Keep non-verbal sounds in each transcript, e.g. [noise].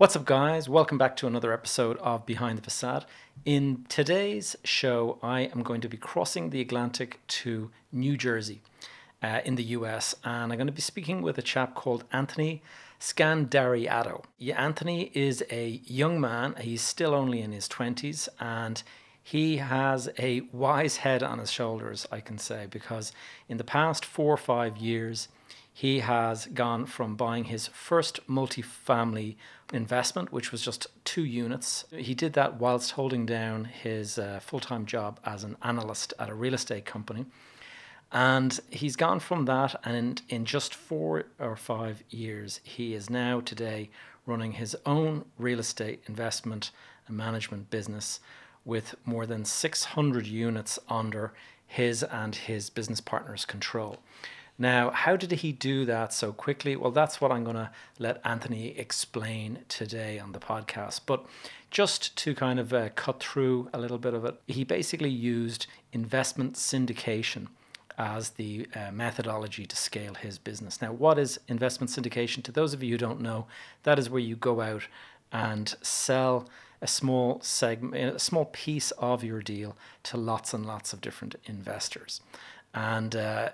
What's up, guys? Welcome back to another episode of Behind the Facade. In today's show, I am going to be crossing the Atlantic to New Jersey uh, in the US, and I'm going to be speaking with a chap called Anthony Scandariato. Yeah, Anthony is a young man, he's still only in his 20s, and he has a wise head on his shoulders, I can say, because in the past four or five years, he has gone from buying his first multifamily investment, which was just two units. He did that whilst holding down his uh, full time job as an analyst at a real estate company. And he's gone from that, and in, in just four or five years, he is now today running his own real estate investment and management business with more than 600 units under his and his business partner's control. Now, how did he do that so quickly? Well, that's what I'm going to let Anthony explain today on the podcast. But just to kind of uh, cut through a little bit of it, he basically used investment syndication as the uh, methodology to scale his business. Now, what is investment syndication? To those of you who don't know, that is where you go out and sell a small segment, a small piece of your deal to lots and lots of different investors. And uh,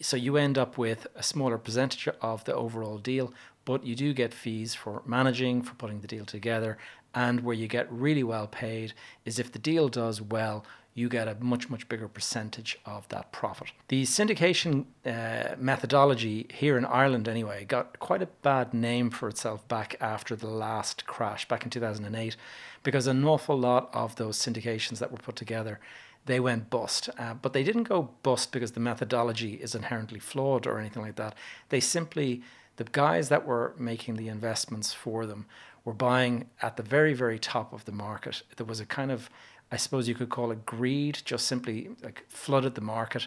so you end up with a smaller percentage of the overall deal, but you do get fees for managing, for putting the deal together. And where you get really well paid is if the deal does well, you get a much, much bigger percentage of that profit. The syndication uh, methodology here in Ireland, anyway, got quite a bad name for itself back after the last crash back in 2008, because an awful lot of those syndications that were put together they went bust. Uh, but they didn't go bust because the methodology is inherently flawed or anything like that. They simply, the guys that were making the investments for them were buying at the very, very top of the market. There was a kind of, I suppose you could call it greed, just simply like flooded the market.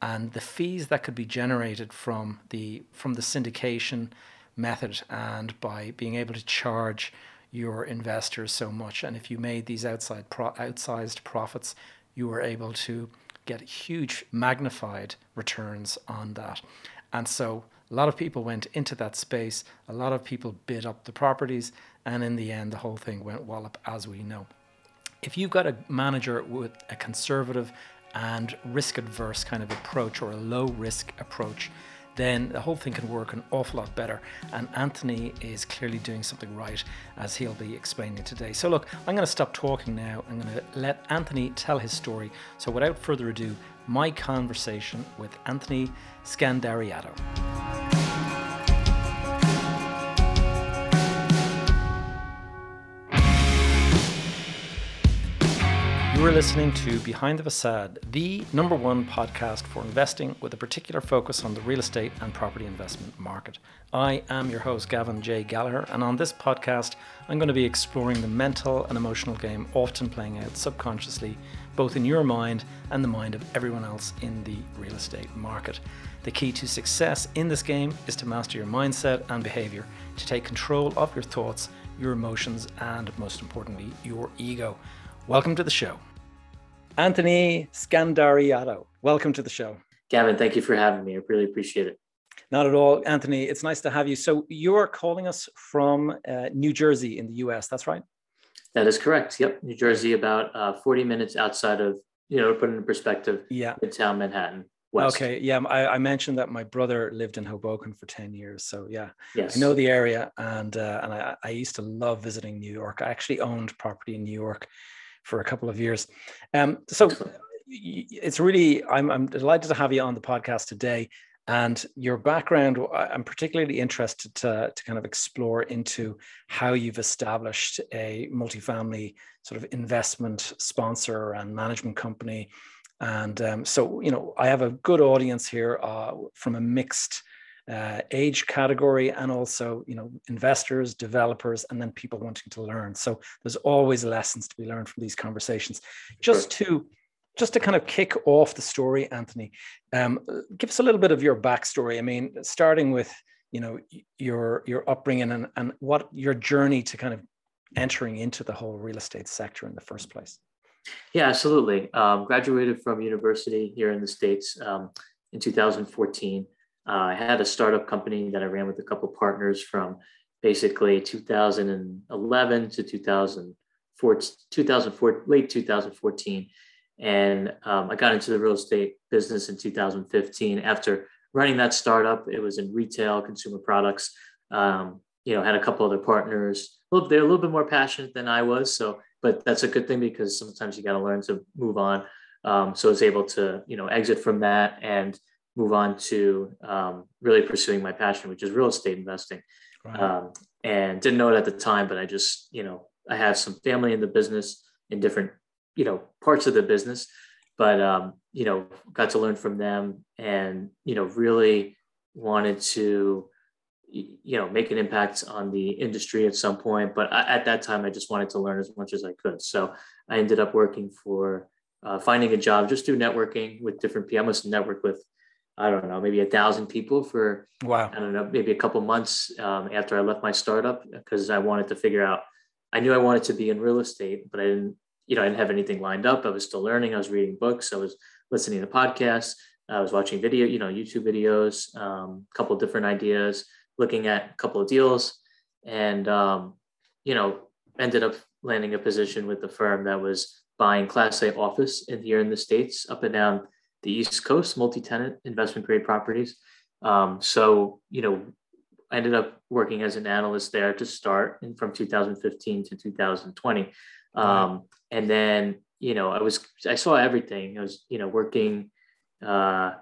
And the fees that could be generated from the from the syndication method and by being able to charge your investors so much. And if you made these outside pro- outsized profits, you were able to get huge magnified returns on that. And so a lot of people went into that space, a lot of people bid up the properties, and in the end, the whole thing went wallop, as we know. If you've got a manager with a conservative and risk adverse kind of approach or a low risk approach, then the whole thing can work an awful lot better. And Anthony is clearly doing something right, as he'll be explaining today. So, look, I'm going to stop talking now. I'm going to let Anthony tell his story. So, without further ado, my conversation with Anthony Scandariato. You are listening to Behind the Facade, the number one podcast for investing with a particular focus on the real estate and property investment market. I am your host, Gavin J. Gallagher, and on this podcast, I'm going to be exploring the mental and emotional game often playing out subconsciously, both in your mind and the mind of everyone else in the real estate market. The key to success in this game is to master your mindset and behavior, to take control of your thoughts, your emotions, and most importantly, your ego. Welcome to the show. Anthony Scandariato, welcome to the show. Gavin, thank you for having me. I really appreciate it. Not at all, Anthony. It's nice to have you. So you're calling us from uh, New Jersey in the US. That's right. That is correct. Yep, New Jersey, about uh, 40 minutes outside of you know, to put it in perspective. Yeah, Midtown Manhattan. West. Okay. Yeah, I, I, mentioned that my brother lived in Hoboken for 10 years. So yeah, yes. I know the area, and uh, and I, I used to love visiting New York. I actually owned property in New York for a couple of years. Um, so it's really I'm, I'm delighted to have you on the podcast today. And your background i'm particularly interested to, to kind of explore into how you've established a multifamily sort of investment sponsor and management company. And um, so you know i have a good audience here uh, from a mixed uh, age category and also you know investors developers and then people wanting to learn. So there's always lessons to be learned from these conversations. Just to just to kind of kick off the story anthony um, give us a little bit of your backstory. I mean starting with you know your your upbringing and, and what your journey to kind of entering into the whole real estate sector in the first place. Yeah absolutely. Um, graduated from university here in the states um, in 2014 uh, I had a startup company that I ran with a couple partners from basically 2011 to 2004, 2004 late 2014. And um, I got into the real estate business in 2015 after running that startup. It was in retail, consumer products. Um, you know, had a couple other partners. Well, they're a little bit more passionate than I was. So, but that's a good thing because sometimes you got to learn to move on. Um, so I was able to, you know, exit from that and move on to um, really pursuing my passion, which is real estate investing. Right. Um, and didn't know it at the time, but I just, you know, I have some family in the business in different, you know, parts of the business, but, um, you know, got to learn from them and, you know, really wanted to, you know, make an impact on the industry at some point. But I, at that time, I just wanted to learn as much as I could. So I ended up working for, uh, finding a job just through networking with different people. I must network with I don't know, maybe a thousand people for wow. I don't know, maybe a couple months um, after I left my startup because I wanted to figure out. I knew I wanted to be in real estate, but I didn't, you know, I didn't have anything lined up. I was still learning. I was reading books. I was listening to podcasts. I was watching video, you know, YouTube videos, um, a couple of different ideas, looking at a couple of deals, and um, you know, ended up landing a position with the firm that was buying Class A office in here in the states, up and down the East Coast, multi-tenant investment grade properties. Um, so, you know, I ended up working as an analyst there to start in, from 2015 to 2020. Um, and then, you know, I was, I saw everything. I was, you know, working, uh,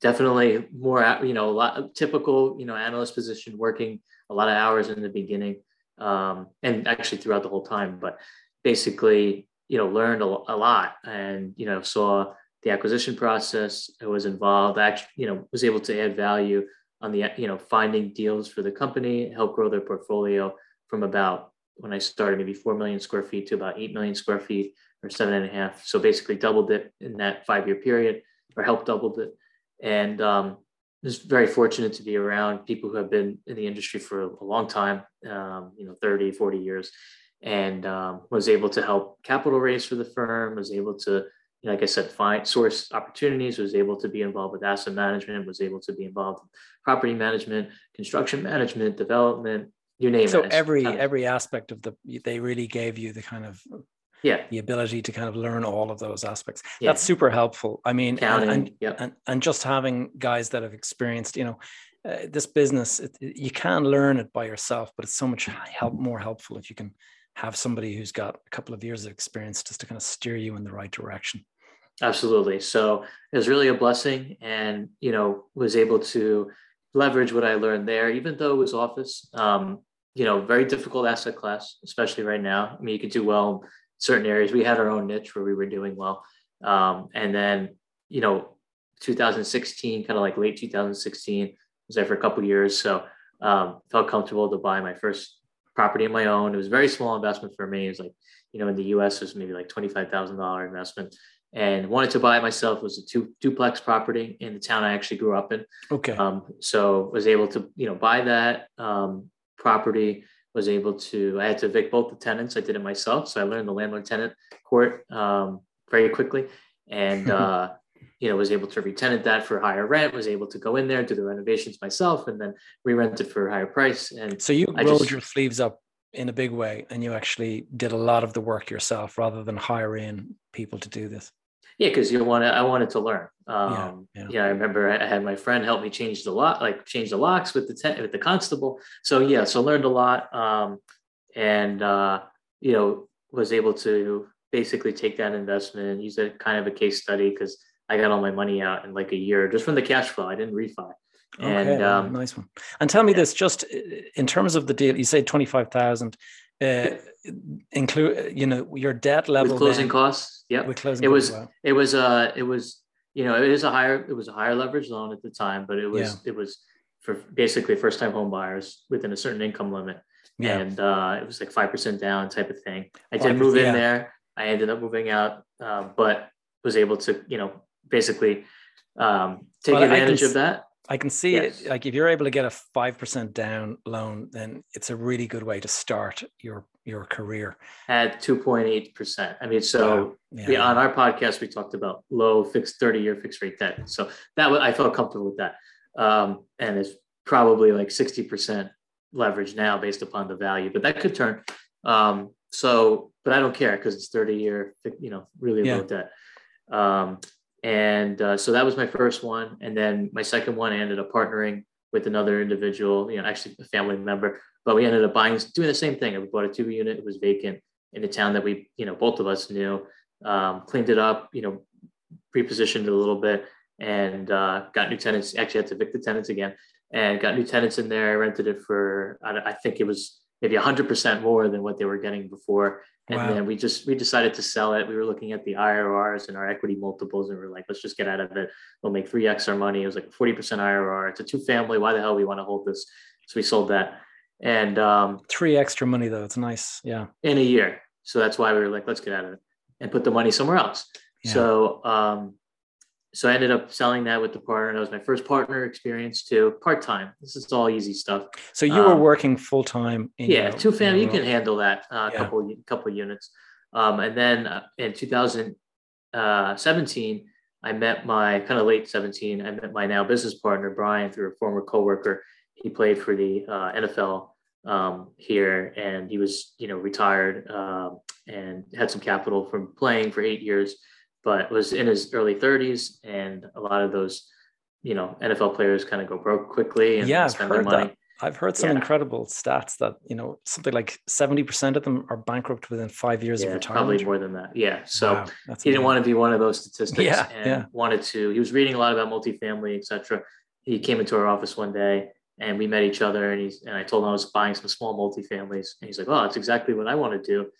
definitely more, you know, a lot typical, you know, analyst position, working a lot of hours in the beginning, um, and actually throughout the whole time, but basically, you know, learned a, a lot and, you know, saw the acquisition process. I was involved. I actually, you know, was able to add value on the, you know, finding deals for the company, help grow their portfolio from about when I started maybe four million square feet to about eight million square feet or seven and a half. So basically doubled it in that five year period, or helped doubled it. And um, was very fortunate to be around people who have been in the industry for a long time, um, you know, 30, 40 years, and um, was able to help capital raise for the firm, was able to like I said, find source opportunities, was able to be involved with asset management, was able to be involved with property management, construction management, development, you name so it. So every kind of, every aspect of the they really gave you the kind of yeah the ability to kind of learn all of those aspects. Yeah. That's super helpful. I mean, Counting, and, yep. and and just having guys that have experienced, you know. Uh, this business, it, you can learn it by yourself, but it's so much help more helpful if you can have somebody who's got a couple of years of experience just to kind of steer you in the right direction. Absolutely. So it was really a blessing and, you know, was able to leverage what I learned there, even though it was office, um, you know, very difficult asset class, especially right now. I mean, you could do well in certain areas. We had our own niche where we were doing well. Um, and then, you know, 2016, kind of like late 2016, was there for a couple years. So um, felt comfortable to buy my first property of my own. It was a very small investment for me. It was like, you know, in the US, it was maybe like $25,000 investment and wanted to buy it myself. It was a two, duplex property in the town I actually grew up in. Okay. Um, so was able to, you know, buy that um, property, was able to, I had to evict both the tenants. I did it myself. So I learned the landlord tenant court um, very quickly and, [laughs] uh, you know, was able to retenant that for higher rent, was able to go in there, do the renovations myself and then re-rent it for a higher price. And so you rolled just, your sleeves up in a big way and you actually did a lot of the work yourself rather than hiring people to do this. Yeah because you want to i wanted to learn. Um yeah, yeah. yeah, i remember i had my friend help me change the lock like change the locks with the te- with the constable. So yeah so learned a lot um and uh you know was able to basically take that investment and use it kind of a case study because i got all my money out in like a year just from the cash flow. I didn't refi and okay, um, nice one. And tell me yeah. this, just uh, in terms of the deal, you say twenty five thousand. Uh, include you know your debt level with closing then, costs. Yeah, with closing. It was well. it was uh it was you know it is a higher it was a higher leverage loan at the time, but it was yeah. it was for basically first time home buyers within a certain income limit. Yeah. And uh, it was like five percent down type of thing. I did move in yeah. there. I ended up moving out, uh, but was able to you know basically um, take well, advantage of that. I can see yes. it. Like if you're able to get a five percent down loan, then it's a really good way to start your your career. At two point eight percent. I mean, so yeah. we, on our podcast we talked about low fixed thirty year fixed rate debt. So that I felt comfortable with that, um, and it's probably like sixty percent leverage now based upon the value, but that could turn. Um, so, but I don't care because it's 30 year, you know, really low debt. Um, and uh, so that was my first one. And then my second one, I ended up partnering with another individual, you know, actually a family member, but we ended up buying, doing the same thing. We bought a two unit, it was vacant in a town that we, you know, both of us knew, um, cleaned it up, you know, repositioned it a little bit and uh, got new tenants. Actually, had to evict the tenants again and got new tenants in there. I rented it for, I, I think it was maybe 100% more than what they were getting before. And wow. then we just we decided to sell it. We were looking at the IRRs and our equity multiples, and we are like, let's just get out of it. We'll make three x our money. It was like a forty percent IRR. It's a two family. Why the hell do we want to hold this? So we sold that. And um, three extra money though. It's nice. Yeah. In a year. So that's why we were like, let's get out of it and put the money somewhere else. Yeah. So um, so I ended up selling that with the partner. That was my first partner experience too, part time. This is all easy stuff. So you um, were working full time. Yeah, your, two family. You can handle that. A uh, yeah. couple couple units. Um, and then uh, in 2017, uh, I met my kind of late 17. I met my now business partner Brian through a former coworker. He played for the uh, NFL um, here, and he was you know retired um, and had some capital from playing for eight years but was in his early 30s, and a lot of those, you know, NFL players kind of go broke quickly and yeah, spend I've heard their money. That. I've heard some yeah. incredible stats that you know something like seventy percent of them are bankrupt within five years yeah, of retirement. Probably more than that. Yeah. So wow, he amazing. didn't want to be one of those statistics. Yeah, and yeah. Wanted to. He was reading a lot about multifamily, etc. He came into our office one day and we met each other, and he's and I told him I was buying some small multifamilies, and he's like, "Oh, that's exactly what I want to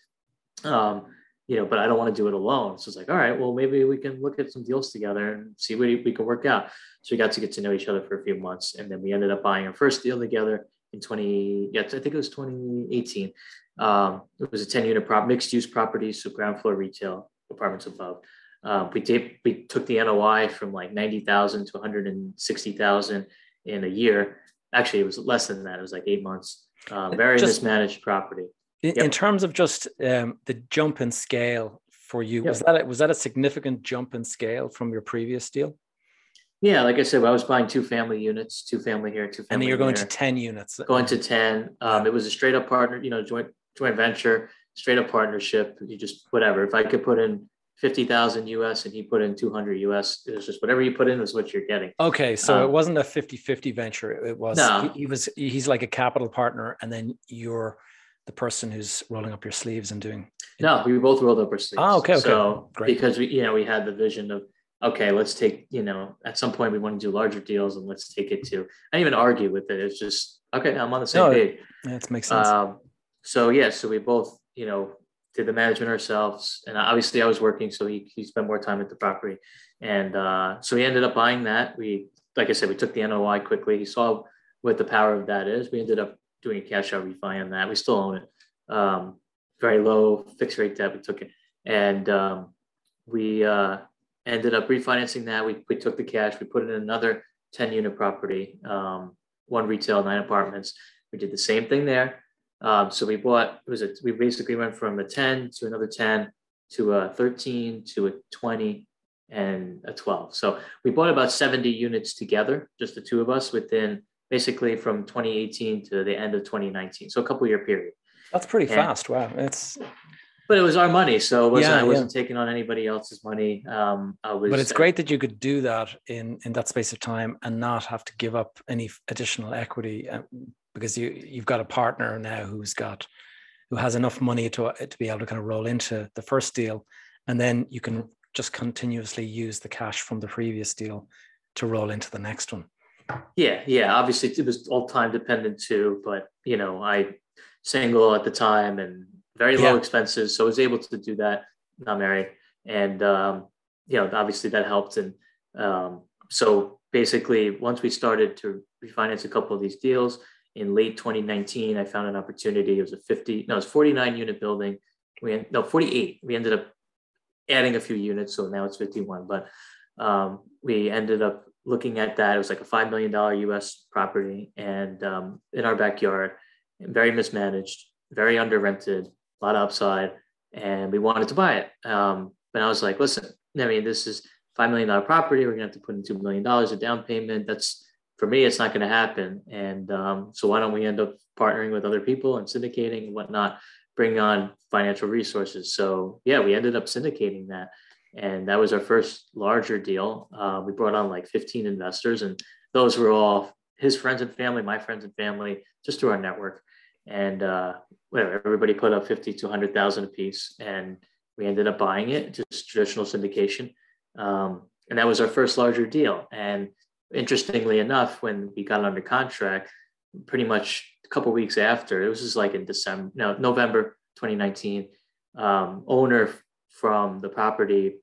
do." Um, you know, but I don't want to do it alone. So it's like, all right, well, maybe we can look at some deals together and see what we can work out. So we got to get to know each other for a few months. And then we ended up buying our first deal together in 20, yeah, I think it was 2018. Um, it was a 10 unit prop, mixed use property. So ground floor retail, apartments above. Um, we did, we took the NOI from like 90,000 to 160,000 in a year. Actually, it was less than that. It was like eight months. Uh, very Just, mismanaged property. In, yep. in terms of just um, the jump in scale for you, yep. was that a, was that a significant jump in scale from your previous deal? Yeah, like I said, I was buying two family units, two family here, two family. And then you're going here. to ten units. Going to ten. Um, it was a straight up partner, you know, joint joint venture, straight up partnership. You just whatever. If I could put in fifty thousand US and he put in two hundred US, it was just whatever you put in is what you're getting. Okay, so um, it wasn't a 50-50 venture. It was. No. He, he was. He's like a capital partner, and then you're the person who's rolling up your sleeves and doing no we both rolled up our sleeves oh okay okay. So Great. because we you know we had the vision of okay let's take you know at some point we want to do larger deals and let's take it to i didn't even argue with it. It's just okay i'm on the same no, page. yeah, it makes sense. Um, so yeah so we both you know did the management ourselves. And obviously i was working so he, he spent more time at the property. And uh, so we ended up buying that. We like i said we took the noi quickly. He saw what the power of that is. We ended up doing a cash out refi on that. We still own it. Um, very low fixed rate debt. We took it, and um, we uh, ended up refinancing that. We we took the cash. We put it in another ten unit property, um, one retail, nine apartments. We did the same thing there. Um, so we bought. It was a, we basically went from a ten to another ten to a thirteen to a twenty and a 12. So we bought about 70 units together, just the two of us within basically from 2018 to the end of 2019. So a couple year period. That's pretty and, fast. Wow. It's but it was our money. So it wasn't, yeah, I wasn't yeah. taking on anybody else's money. Um, I was, but it's great that you could do that in, in that space of time and not have to give up any additional equity uh, because you, you've got a partner now who's got, who has enough money to, to be able to kind of roll into the first deal. And then you can just continuously use the cash from the previous deal to roll into the next one. Yeah, yeah. Obviously, it was all time dependent too, but you know, I single at the time and very low yeah. expenses, so I was able to do that. Not married, and um, you know, obviously that helped. And um, so basically, once we started to refinance a couple of these deals in late 2019, I found an opportunity. It was a 50, no, it's 49 unit building. We no 48. We ended up adding a few units, so now it's 51. But um, we ended up looking at that, it was like a $5 million US property and um, in our backyard, very mismanaged, very under rented, a lot of upside. And we wanted to buy it. Um, but I was like, listen, I mean, this is $5 million property. We're going to have to put in $2 million of down payment. That's for me, it's not going to happen. And um, so why don't we end up partnering with other people and syndicating and whatnot, bring on financial resources. So yeah, we ended up syndicating that. And that was our first larger deal. Uh, we brought on like 15 investors, and those were all his friends and family, my friends and family, just through our network. And uh, whatever, everybody put up 50 to 100,000 a piece. And we ended up buying it, just traditional syndication. Um, and that was our first larger deal. And interestingly enough, when we got under contract, pretty much a couple weeks after, it was just like in December, no, November 2019, um, owner from the property,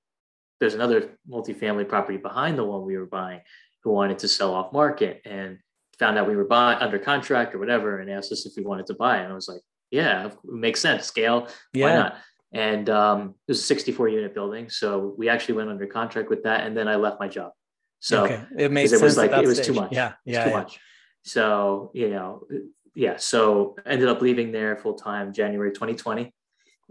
there's another multifamily property behind the one we were buying who wanted to sell off market and found out we were buying under contract or whatever and asked us if we wanted to buy. And I was like, yeah, it makes sense. Scale, yeah. why not? And um, it was a 64 unit building. So we actually went under contract with that. And then I left my job. So okay. it made sense. It was like it was stage. too much. Yeah, yeah, too yeah. much. So you know, yeah. So ended up leaving there full time January 2020,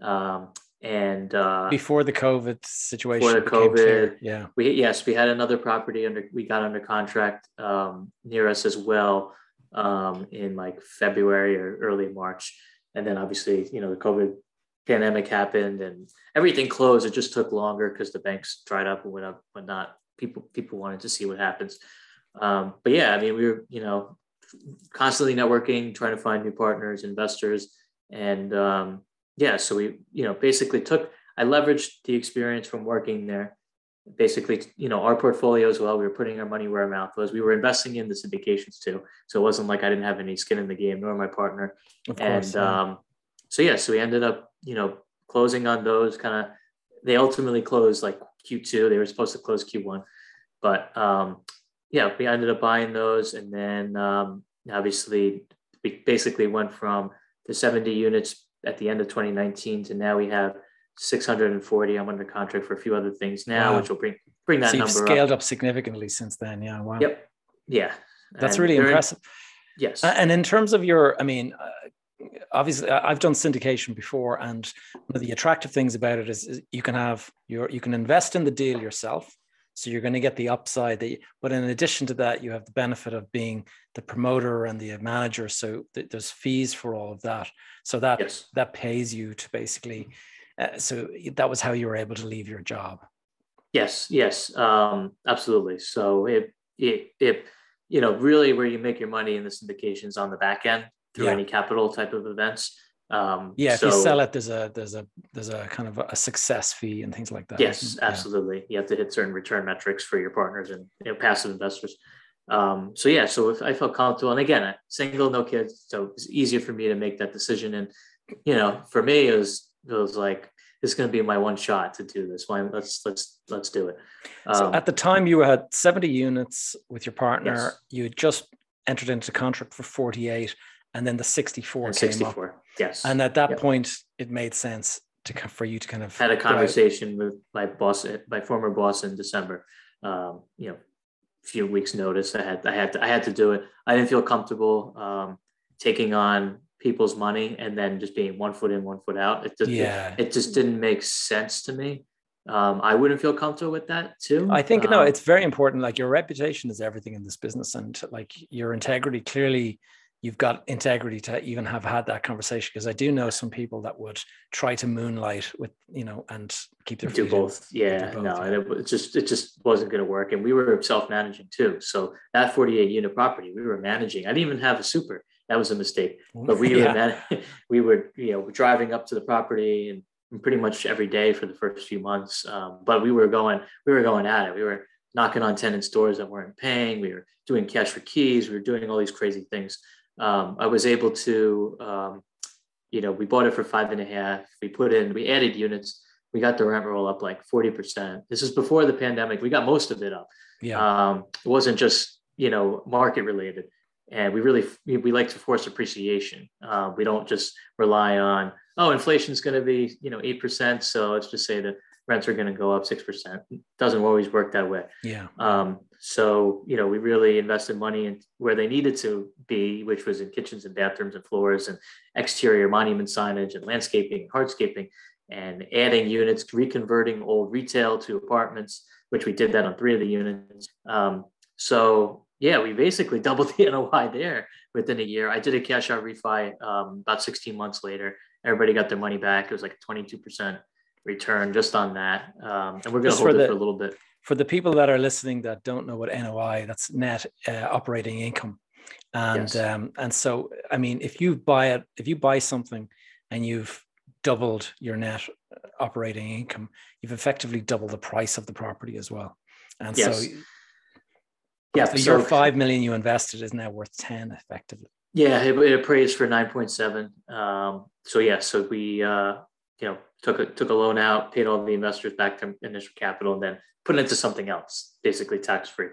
um, and uh, before the COVID situation. Before the COVID, yeah. We yes, we had another property under. We got under contract um, near us as well um, in like February or early March, and then obviously you know the COVID pandemic happened and everything closed. It just took longer because the banks dried up and went up, whatnot people people wanted to see what happens. Um, but yeah, I mean, we were you know constantly networking, trying to find new partners, investors, and um, yeah, so we you know basically took I leveraged the experience from working there. Basically, you know, our portfolio as well. We were putting our money where our mouth was. We were investing in the syndications too, so it wasn't like I didn't have any skin in the game, nor my partner. Of course, and yeah. um, so yeah, so we ended up, you know, closing on those kind of. They ultimately closed like Q2. They were supposed to close Q1, but um, yeah, we ended up buying those, and then um, obviously we basically went from the 70 units at the end of 2019 to now we have 640. I'm under contract for a few other things now, wow. which will bring bring that so number scaled up. up. significantly since then. Yeah, wow. Yep. Yeah, that's and really impressive. In, yes. And in terms of your, I mean, uh, obviously I've done syndication before, and one of the attractive things about it is, is you can have your you can invest in the deal yourself. So you're going to get the upside that, you, but in addition to that, you have the benefit of being the promoter and the manager. So th- there's fees for all of that. So that yes. that pays you to basically. Uh, so that was how you were able to leave your job. Yes, yes, um, absolutely. So it it it you know really where you make your money in the syndications on the back end through yeah. any capital type of events. Um, yeah, so, if you sell it, there's a there's a there's a kind of a success fee and things like that. Yes, absolutely. Yeah. You have to hit certain return metrics for your partners and you know, passive investors. Um, so yeah, so if I felt comfortable, and again, single, no kids, so it's easier for me to make that decision. And you know, for me, it was it was like this is going to be my one shot to do this. Why let's let's let's do it. Um, so at the time, you had seventy units with your partner. Yes. You had just entered into contract for forty eight and then the 64 and 64 up. yes and at that yep. point it made sense to for you to kind of had a conversation with my boss my former boss in december um, you know a few weeks notice i had i had to i had to do it i didn't feel comfortable um, taking on people's money and then just being one foot in one foot out it just yeah. it, it just didn't make sense to me um, I wouldn't feel comfortable with that too. I think um, no, it's very important. Like your reputation is everything in this business, and like your integrity clearly you've got integrity to even have had that conversation because I do know some people that would try to moonlight with you know and keep their do both. Yeah, both, no, and it, just it just wasn't going to work. And we were self managing too, so that 48 unit property we were managing. I didn't even have a super. That was a mistake. But we [laughs] yeah. were man- [laughs] we were you know driving up to the property and pretty much every day for the first few months. Um, but we were going we were going at it. We were knocking on tenant doors that weren't paying. We were doing cash for keys. We were doing all these crazy things um, I was able to, um, you know, we bought it for five and a half. We put in, we added units. We got the rent roll up like 40%. This is before the pandemic. We got most of it up. Yeah. Um, it wasn't just, you know, market related. And we really, we, we like to force appreciation. Uh, we don't just rely on, oh, inflation's going to be, you know, 8%. So let's just say that rents are going to go up 6%. Doesn't always work that way. Yeah. Um, so, you know, we really invested money in where they needed to be, which was in kitchens and bathrooms and floors and exterior monument signage and landscaping, hardscaping, and adding units, reconverting old retail to apartments, which we did that on three of the units. Um, so, yeah, we basically [laughs] doubled the NOI there within a year. I did a cash out refi um, about 16 months later. Everybody got their money back. It was like 22% return just on that. Um, and we're going to hold it the, for a little bit. For the people that are listening that don't know what NOI, that's net uh, operating income. And yes. um, and so I mean, if you buy it, if you buy something and you've doubled your net operating income, you've effectively doubled the price of the property as well. And yes. so yeah, so, so your five million you invested is now worth 10 effectively. Yeah, it, it appraised for 9.7. Um, so yeah, so we uh, you know took a took a loan out, paid all the investors back to initial capital, and then put it into something else, basically tax free.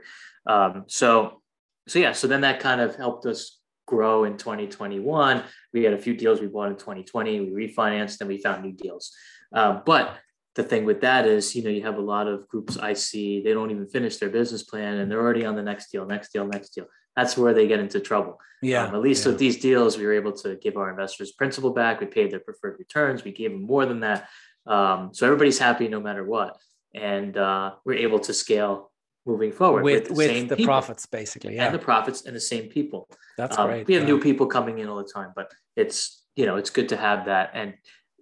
Um, so so yeah, so then that kind of helped us grow in 2021. We had a few deals we bought in 2020. We refinanced and we found new deals. Um, but the thing with that is, you know, you have a lot of groups I see, they don't even finish their business plan and they're already on the next deal, next deal, next deal. That's where they get into trouble. Yeah. Um, at least yeah. with these deals, we were able to give our investors principal back. We paid their preferred returns. We gave them more than that. Um, so everybody's happy no matter what. And uh, we're able to scale moving forward with, with the, with the profits basically yeah and the profits and the same people that's um, great we have yeah. new people coming in all the time but it's you know it's good to have that and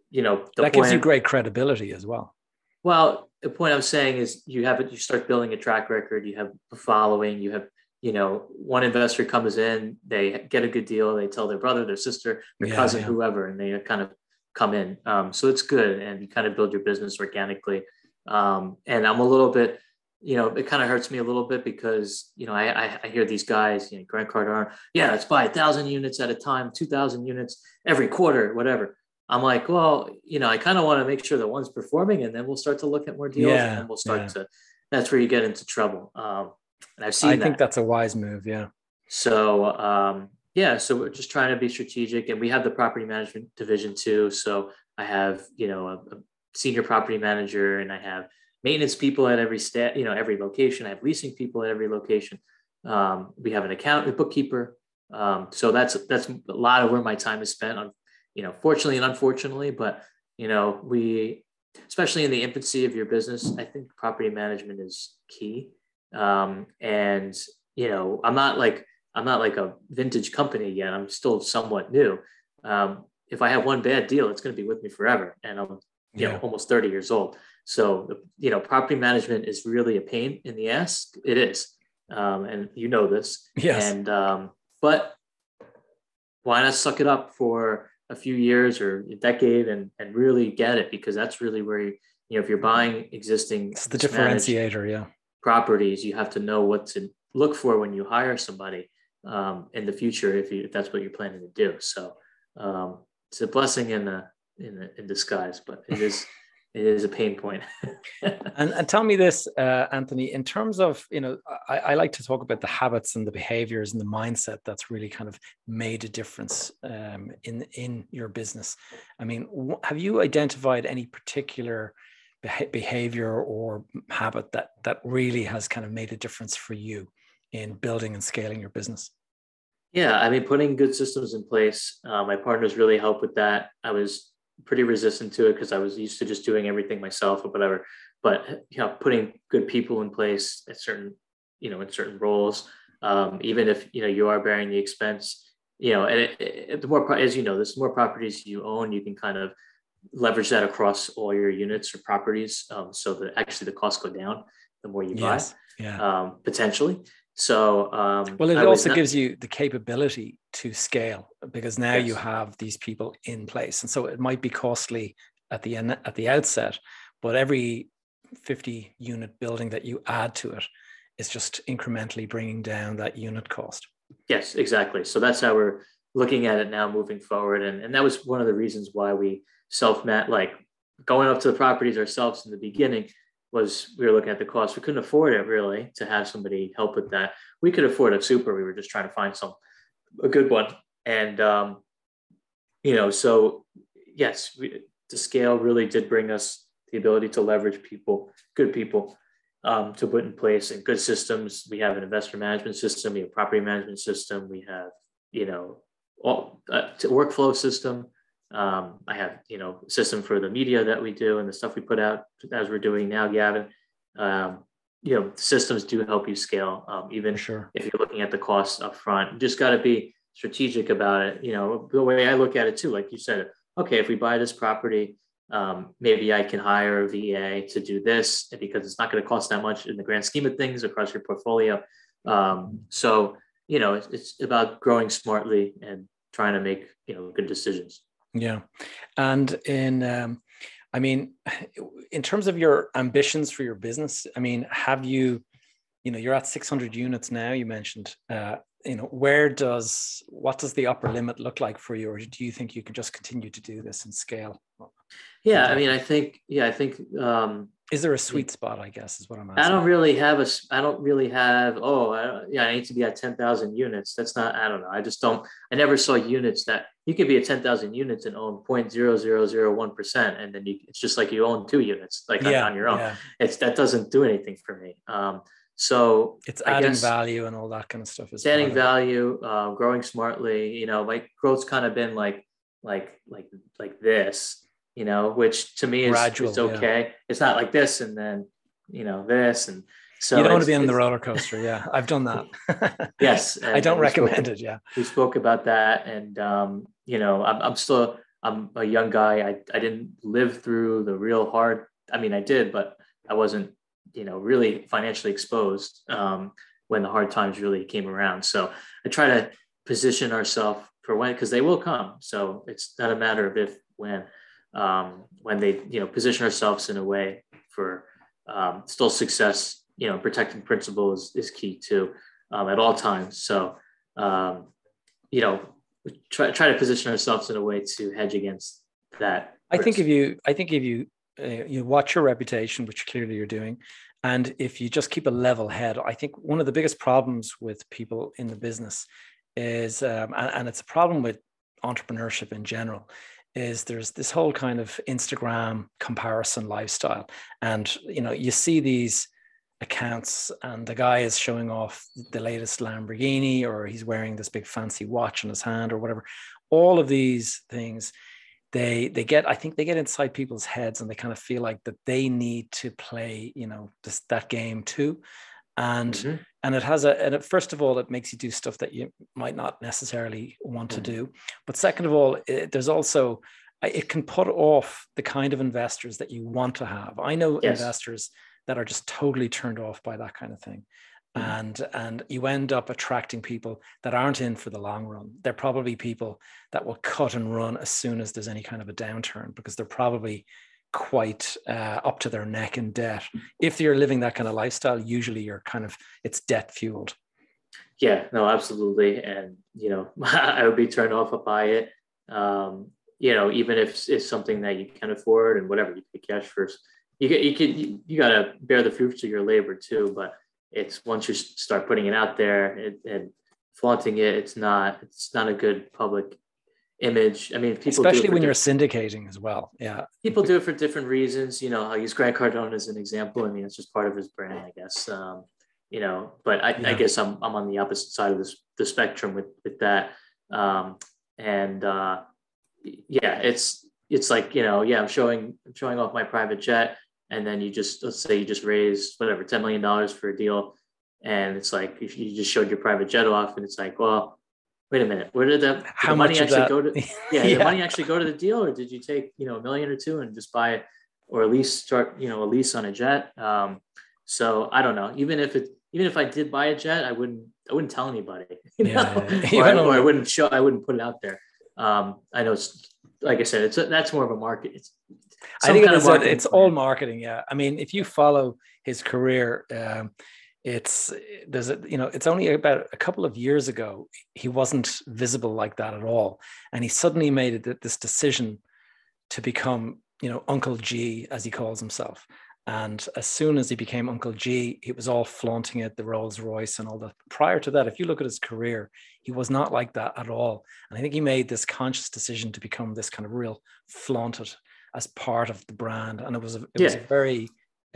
you know that point, gives you great credibility as well well the point i'm saying is you have it you start building a track record you have a following you have you know one investor comes in they get a good deal they tell their brother their sister their yeah, cousin yeah. whoever and they kind of come in um, so it's good and you kind of build your business organically um, and i'm a little bit you know, it kind of hurts me a little bit because, you know, I, I, hear these guys, you know, Grant Cardone, yeah, let's buy a thousand units at a time, 2000 units every quarter, whatever. I'm like, well, you know, I kind of want to make sure that one's performing and then we'll start to look at more deals yeah, and we'll start to, that's where you get into trouble. Um, and I've seen I that. think that's a wise move. Yeah. So, um, yeah, so we're just trying to be strategic and we have the property management division too. So I have, you know, a, a senior property manager and I have maintenance people at every stat, you know, every location. I have leasing people at every location. Um, we have an accountant, a bookkeeper. Um, so that's that's a lot of where my time is spent on, you know, fortunately and unfortunately, but you know, we especially in the infancy of your business, I think property management is key. Um, and you know, I'm not like I'm not like a vintage company yet. I'm still somewhat new. Um, if I have one bad deal, it's going to be with me forever, and I'm you yeah. know almost 30 years old. So, you know, property management is really a pain in the ass. It is. Um, and you know this. Yes. And, um, but why not suck it up for a few years or a decade and, and really get it? Because that's really where, you, you know, if you're buying existing, it's the differentiator. Yeah. Properties, you have to know what to look for when you hire somebody um, in the future, if you, if that's what you're planning to do. So, um, it's a blessing in a, in, a, in disguise, but it is, [laughs] it is a pain point. [laughs] and, and tell me this, uh, Anthony, in terms of, you know, I, I, like to talk about the habits and the behaviors and the mindset that's really kind of made a difference um, in, in your business. I mean, have you identified any particular behavior or habit that, that really has kind of made a difference for you in building and scaling your business? Yeah, I mean, putting good systems in place. Uh, my partners really helped with that. I was pretty resistant to it because I was used to just doing everything myself or whatever. But you know, putting good people in place at certain, you know, in certain roles, um, even if you know you are bearing the expense, you know, and it, it, the more as you know, the more properties you own, you can kind of leverage that across all your units or properties, um, so that actually the costs go down the more you yes. buy, yeah, um, potentially. So, um, well, it also not- gives you the capability to scale because now yes. you have these people in place, and so it might be costly at the end at the outset, but every 50 unit building that you add to it is just incrementally bringing down that unit cost. Yes, exactly. So that's how we're looking at it now moving forward, and and that was one of the reasons why we self met like going up to the properties ourselves in the beginning was we were looking at the cost. We couldn't afford it really to have somebody help with that. We could afford a super. We were just trying to find some a good one. And um, you know, so yes, we, the scale really did bring us the ability to leverage people, good people, um, to put in place and good systems. We have an investor management system, we have property management system, we have you know all uh, workflow system um, I have, you know, system for the media that we do and the stuff we put out as we're doing now, Gavin. Um, you know systems do help you scale um, even sure. if you're looking at the costs up front you just got to be strategic about it you know the way i look at it too like you said okay if we buy this property um, maybe i can hire a va to do this because it's not going to cost that much in the grand scheme of things across your portfolio um, so you know it's, it's about growing smartly and trying to make you know good decisions yeah and in um, I mean, in terms of your ambitions for your business, I mean, have you, you know, you're at 600 units now, you mentioned, uh, you know, where does, what does the upper limit look like for you? Or do you think you can just continue to do this and scale? Yeah. I mean, I think, yeah, I think, um, is there a sweet spot i guess is what i'm asking i don't really have a i don't really have oh I yeah i need to be at 10000 units. That's not i don't know. I just don't i never saw units that you could be at 10000 units and own 0.0001% and then you, it's just like you own two units like yeah, on, on, your own. yeah. it's that doesn't do anything for me. Um, so it's adding value and all that kind of stuff is adding value uh, growing smartly you know my growth's kind of been like like like like this you know, which to me is Gradual, it's okay. Yeah. It's not like this and then, you know, this and so you don't want to be on the roller coaster. Yeah, I've done that. [laughs] yes, [laughs] I don't recommend spoke, it. Yeah, we spoke about that, and um, you know, I'm, I'm still I'm a young guy. I I didn't live through the real hard. I mean, I did, but I wasn't, you know, really financially exposed um, when the hard times really came around. So I try to position ourselves for when because they will come. So it's not a matter of if when um, when they you know position ourselves in a way for um, still success you know protecting principle is, is key too um, at all times. So um, you know try, try to position ourselves in a way to hedge against that i think if you i think if you uh, you watch your reputation which clearly you're doing and if you just keep a level head i think one of the biggest problems with people in the business is um, and, and it's a problem with entrepreneurship in general is there's this whole kind of Instagram comparison lifestyle. And, you know, you see these accounts and the guy is showing off the latest Lamborghini or he's wearing this big fancy watch in his hand or whatever. All of these things, they they get, I think they get inside people's heads and they kind of feel like that they need to play, you know, this that game too. And mm-hmm and it has a and it, first of all it makes you do stuff that you might not necessarily want to mm. do but second of all it, there's also it can put off the kind of investors that you want to have i know yes. investors that are just totally turned off by that kind of thing mm. and and you end up attracting people that aren't in for the long run they're probably people that will cut and run as soon as there's any kind of a downturn because they're probably quite uh, up to their neck in debt. If you're living that kind of lifestyle, usually you're kind of it's debt fueled. Yeah, no, absolutely, and you know, [laughs] I would be turned off by it. Um, you know, even if it's something that you can afford and whatever, you pay cash first. You get you could you, you got to bear the fruits of your labor too. But it's once you start putting it out there and, and flaunting it, it's not it's not a good public image. I mean, people especially when you're syndicating as well. Yeah, people do it for different reasons. You know, I'll use Grant Cardone as an example. I mean, it's just part of his brand, I guess. Um, you know, but I, yeah. I, guess I'm I'm on the opposite side of this the spectrum with with that. Um, and uh, yeah, it's it's like you know, yeah, I'm showing I'm showing off my private jet, and then you just let's say you just raise whatever ten million dollars for a deal, and it's like you just showed your private jet off, and it's like, well, wait a minute, where did that how did money actually that? go to? Yeah, [laughs] yeah, the money actually go to the deal, or did you take you know a million or two and just buy it, or at least start you know a lease on a jet? Um, so I don't know. Even if it, even if I did buy a jet, I wouldn't, I wouldn't tell anybody. [laughs] You know? Yeah, yeah. or, I, [laughs] or, I, wouldn't show, I wouldn't put it out there. Um, I know it's like I said, it's a, that's more of a market. It's I think it's, it's all marketing. Yeah, I mean, if you follow his career. Um, it's there's a you know it's only about a couple of years ago he wasn't visible like that at all. And he suddenly made this decision to become you know uncle g as he calls himself. And as soon as he became uncle g he was all flaunting it the rolls royce and all that. Prior to that if you look at his career he was not like that at all. And i think he made this conscious decision to become this kind of real flaunted as part of the brand. And it was a, it yeah. was a very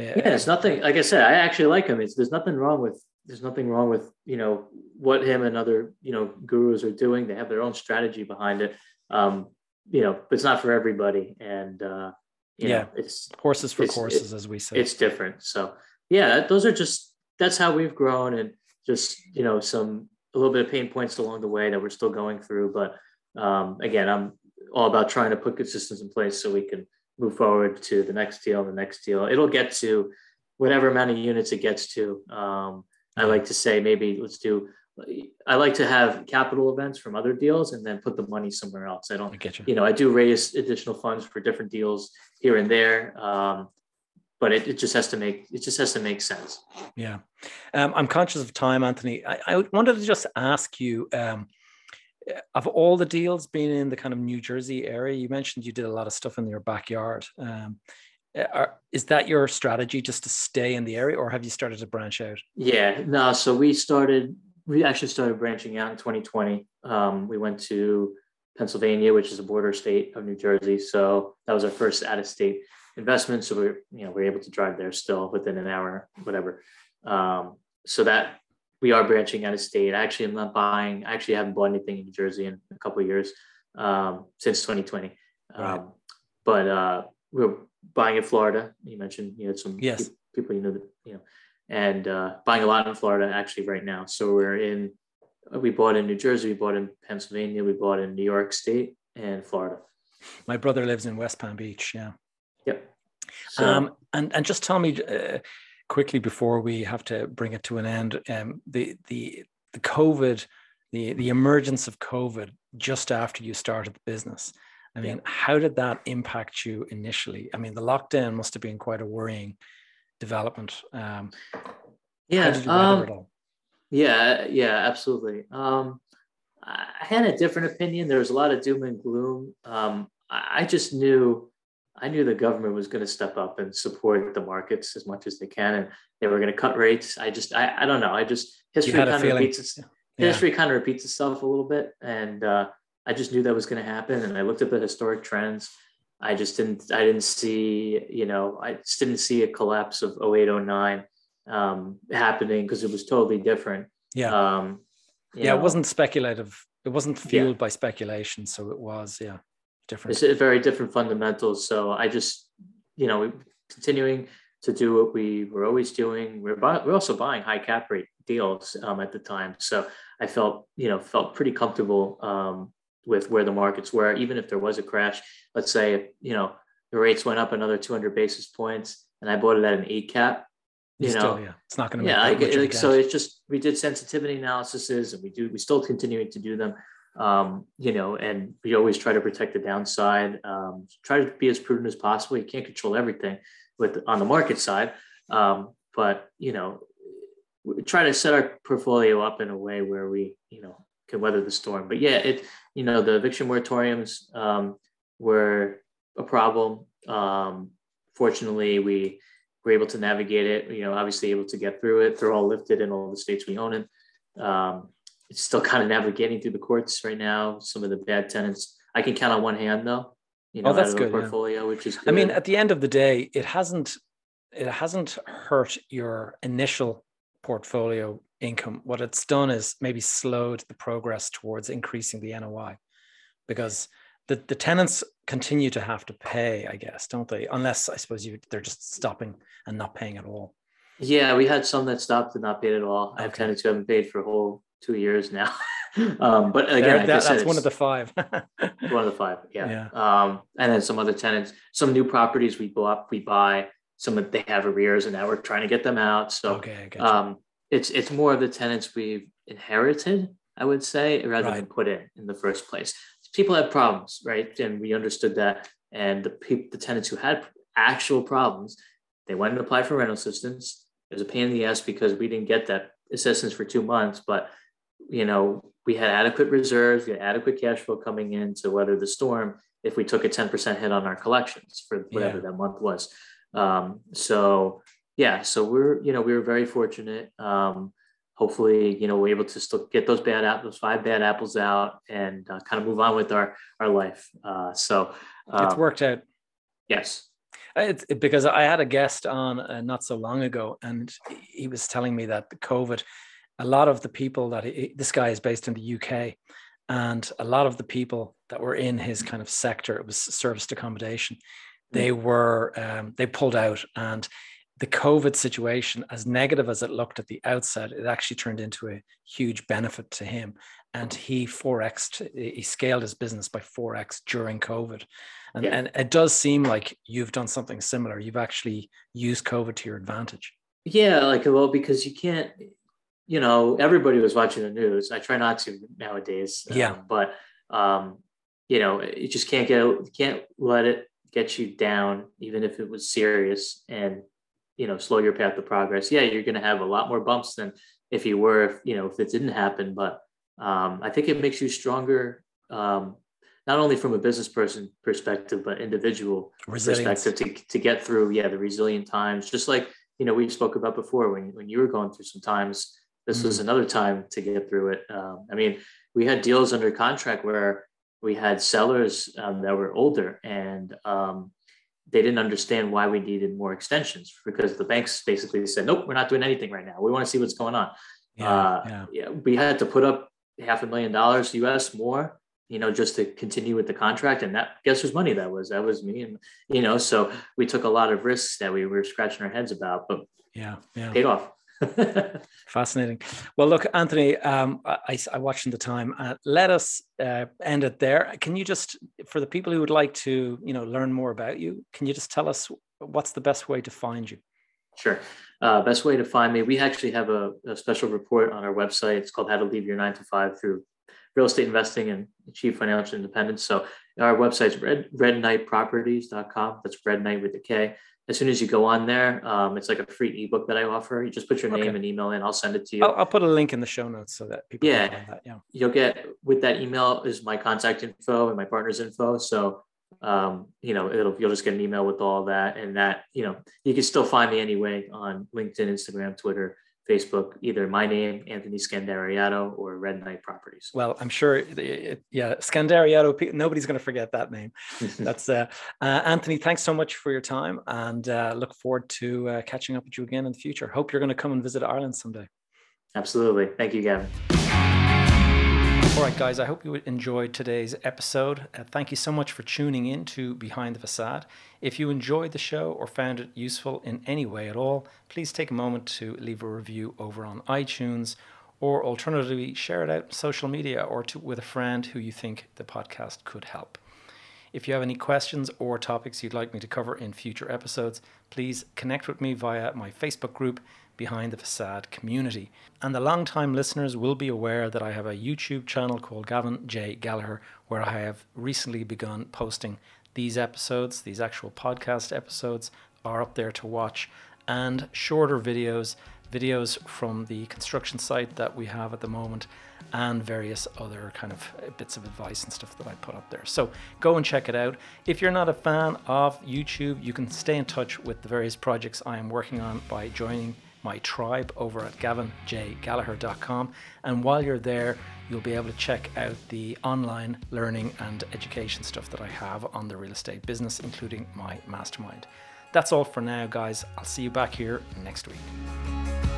yeah, yeah it's nothing. Like I said, I actually like him. It's there's nothing wrong with there's nothing wrong with you know what him and other you know gurus are doing. They have their own strategy behind it. Um, you know, but it's not for everybody, and uh, yeah, know, it's horses for it's, courses, it, as we say. It's different. So yeah, those are just that's how we've grown, and just you know some a little bit of pain points along the way that we're still going through. But um, again, I'm all about trying to put good systems in place so we can move forward to the next deal, the next deal. It'll get to whatever amount of units it gets to. Um, I like to say maybe let's do. I like to have capital events from other deals and then put the money somewhere else. I don't I get you. you know, I do raise additional funds for different deals here and there. Um, but it, it just has to make it just has to make sense. Yeah, um, I'm conscious of time, Anthony. I, I wanted to just ask you, um, of all the deals being in the kind of New Jersey area, you mentioned you did a lot of stuff in your backyard. Um, are, is that your strategy, just to stay in the area, or have you started to branch out? Yeah, no. So we started. We actually started branching out in 2020. Um, we went to Pennsylvania, which is a border state of New Jersey. So that was our first out-of-state investment. So we're, you know, we're able to drive there still within an hour, whatever. Um, so that we are branching out of state. I actually am not buying, I actually haven't bought anything in New Jersey in a couple of years um, since 2020. Right. Um, but uh, we're buying in Florida. You mentioned you had some yes. people you know that, you know, and uh, buying a lot in Florida actually right now. So we're in, we bought in New Jersey, we bought in Pennsylvania, we bought in New York State and Florida. My brother lives in West Palm Beach. Yeah. Yep. So, um, and and just tell me uh, quickly before we have to bring it to an end, um, the the the COVID, the the emergence of COVID just after you started the business. I mean, yeah. how did that impact you initially? I mean, the lockdown must have been quite a worrying development. Um, yeah. Um, yeah. Yeah. Absolutely. Um, I had a different opinion. There was a lot of doom and gloom. Um, I just knew I knew the government was going to step up and support the markets as much as they can, and they were going to cut rates. I just, I, I don't know. I just history kind of repeats its, yeah. history kind of repeats itself a little bit, and uh, I just knew that was going to happen. And I looked at the historic trends. I just didn't, I didn't see, you know, I just didn't see a collapse of 0809 um, happening because it was totally different. Yeah. Um, yeah, know. it wasn't speculative. It wasn't fueled yeah. by speculation, so it was, yeah different. It's very different fundamentals. So I just, you know, continuing to do what we were always doing. We're, buy, we're also buying high cap rate deals um, at the time. So I felt, you know, felt pretty comfortable um, with where the markets were, even if there was a crash. Let's say, you know, the rates went up another 200 basis points and I bought it at an eight cap. You still, know, yeah, it's not going to. Yeah, I, like, so it's just we did sensitivity analyses and we do we still continuing to do them um, you know, and we always try to protect the downside. Um, try to be as prudent as possible. You can't control everything with on the market side, um, but you know, try to set our portfolio up in a way where we, you know, can weather the storm. But yeah, it, you know, the eviction moratoriums um, were a problem. Um, fortunately, we were able to navigate it. You know, obviously able to get through it. They're all lifted in all the states we own in. Um, it's still kind of navigating through the courts right now. Some of the bad tenants, I can count on one hand though. You oh, know, oh, that's good. Portfolio, yeah. which is. Good. I mean, at the end of the day, it hasn't it hasn't hurt your initial portfolio income. What it's done is maybe slowed the progress towards increasing the NOI, because the, the tenants continue to have to pay, I guess, don't they? Unless I suppose you they're just stopping and not paying at all. Yeah, we had some that stopped and not paid at all. Okay. I have tenants who haven't paid for a whole two years now. [laughs] um, but again, that, that's one of the five. [laughs] one of the five, yeah. yeah. Um, and then some other tenants, some new properties we bought, we buy. Some of they have arrears, and now we're trying to get them out. So, okay, um, it's it's more of the tenants we've inherited, I would say, rather right. than put in in the first place. People have problems, right? And we understood that. And the people, the tenants who had actual problems, they went and applied for rental assistance. It was a pain in the ass because we didn't get that assistance for two months, but you know, we had adequate reserves, we had adequate cash flow coming in to weather the storm if we took a 10% hit on our collections for whatever yeah. that month was. Um, so yeah, so we're, you know, we were very fortunate. Um, hopefully, you know, we're able to still get those bad apples, those five bad apples out and uh, kind of move on with our, our life. Uh, so uh, it's worked out. Yes. It's because I had a guest on uh, not so long ago, and he was telling me that the COVID a lot of the people that he, this guy is based in the UK, and a lot of the people that were in his kind of sector, it was serviced accommodation, they mm. were um, they pulled out and the COVID situation, as negative as it looked at the outset, it actually turned into a huge benefit to him. And he 4x, he scaled his business by 4x during COVID. And, yeah. and it does seem like you've done something similar. You've actually used COVID to your advantage. Yeah, like, well, because you can't, you know, everybody was watching the news. I try not to nowadays. Yeah. Um, but, um, you know, you just can't get, you can't let it get you down, even if it was serious. And you know slow your path to progress yeah you're going to have a lot more bumps than if you were if you know if it didn't happen but um, i think it makes you stronger um, not only from a business person perspective but individual Resilience. perspective to, to get through yeah the resilient times just like you know we spoke about before when, when you were going through some times this mm was another time to get through it um, i mean we had deals under contract where we had sellers um, that were older and um, they didn't understand why we needed more extensions because the banks basically said, nope, we're not doing anything right now. We want to see what's going on. Yeah, uh, yeah. yeah, we had to put up half a million dollars US more, you know, just to continue with the contract. And that guess whose money that was? That was me. And, you know, so we took a lot of risks that we were scratching our heads about, but yeah, yeah. paid off. [laughs] Fascinating. Well, look, Anthony, um, I, I watched in the time. Uh, let us uh, end it there. Can you just, for the people who would like to, you know, learn more about you, can you just tell us what's the best way to find you? Sure. Uh, best way to find me, we actually have a, a, special report on our website. It's called How to Leave Your Nine to Five Through Real Estate Investing and Achieve Financial Independence. So our website's red, redknightproperties.com. That's red knight with a K as soon as you go on there, um, it's like a free ebook that I offer. You just put your name okay. and email in. I'll send it to you. I'll, I'll, put a link in the show notes so that people yeah, that. yeah. You'll get with that email is my contact info and my partner's info. So um, you know, it'll you'll just get an email with all that and that, you know, you can still find me anyway on LinkedIn, Instagram, Twitter, Facebook, either my name, Anthony Scandariato, or Red Knight Properties. Well, I'm sure, it, yeah, Scandariato, nobody's going to forget that name. [laughs] That's uh, uh, Anthony. Thanks so much for your time, and uh, look forward to uh, catching up with you again in the future. Hope you're going to come and visit Ireland someday. Absolutely. Thank you, Gavin. All right, guys, I hope you enjoyed today's episode. Uh, thank you so much for tuning in to Behind the Facade. If you enjoyed the show or found it useful in any way at all, please take a moment to leave a review over on iTunes or alternatively share it out on social media or to, with a friend who you think the podcast could help. If you have any questions or topics you'd like me to cover in future episodes, please connect with me via my Facebook group, behind the facade community. And the long-time listeners will be aware that I have a YouTube channel called Gavin J. Gallagher, where I have recently begun posting these episodes, these actual podcast episodes are up there to watch, and shorter videos, videos from the construction site that we have at the moment, and various other kind of bits of advice and stuff that I put up there. So go and check it out. If you're not a fan of YouTube, you can stay in touch with the various projects I am working on by joining my tribe over at gavinjgallagher.com. And while you're there, you'll be able to check out the online learning and education stuff that I have on the real estate business, including my mastermind. That's all for now, guys. I'll see you back here next week.